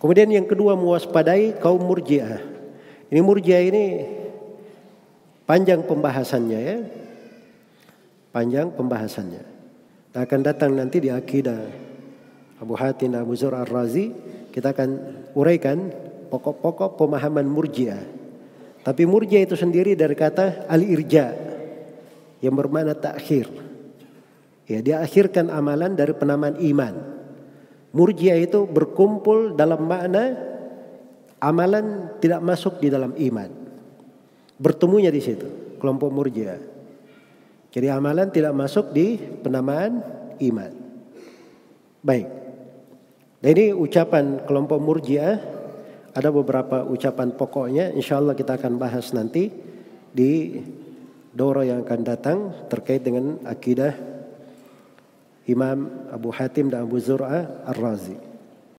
Kemudian yang kedua mewaspadai kaum murjiah. Ini murjiah ini panjang pembahasannya ya. Panjang pembahasannya. Akan datang nanti di akidah Abu Hatim Abu Zur Ar-Razi kita akan uraikan pokok-pokok pemahaman murjiah. Tapi murjiah itu sendiri dari kata al-irja yang bermakna takhir. Ya, dia akhirkan amalan dari penamaan iman. Murjiah itu berkumpul dalam makna amalan tidak masuk di dalam iman. Bertemunya di situ kelompok murjiah. Jadi amalan tidak masuk di penamaan iman. Baik. Dan ini ucapan kelompok murjiah ada beberapa ucapan pokoknya insya Allah kita akan bahas nanti di doro yang akan datang terkait dengan akidah Imam Abu Hatim dan Abu Zur'ah Ar-Razi.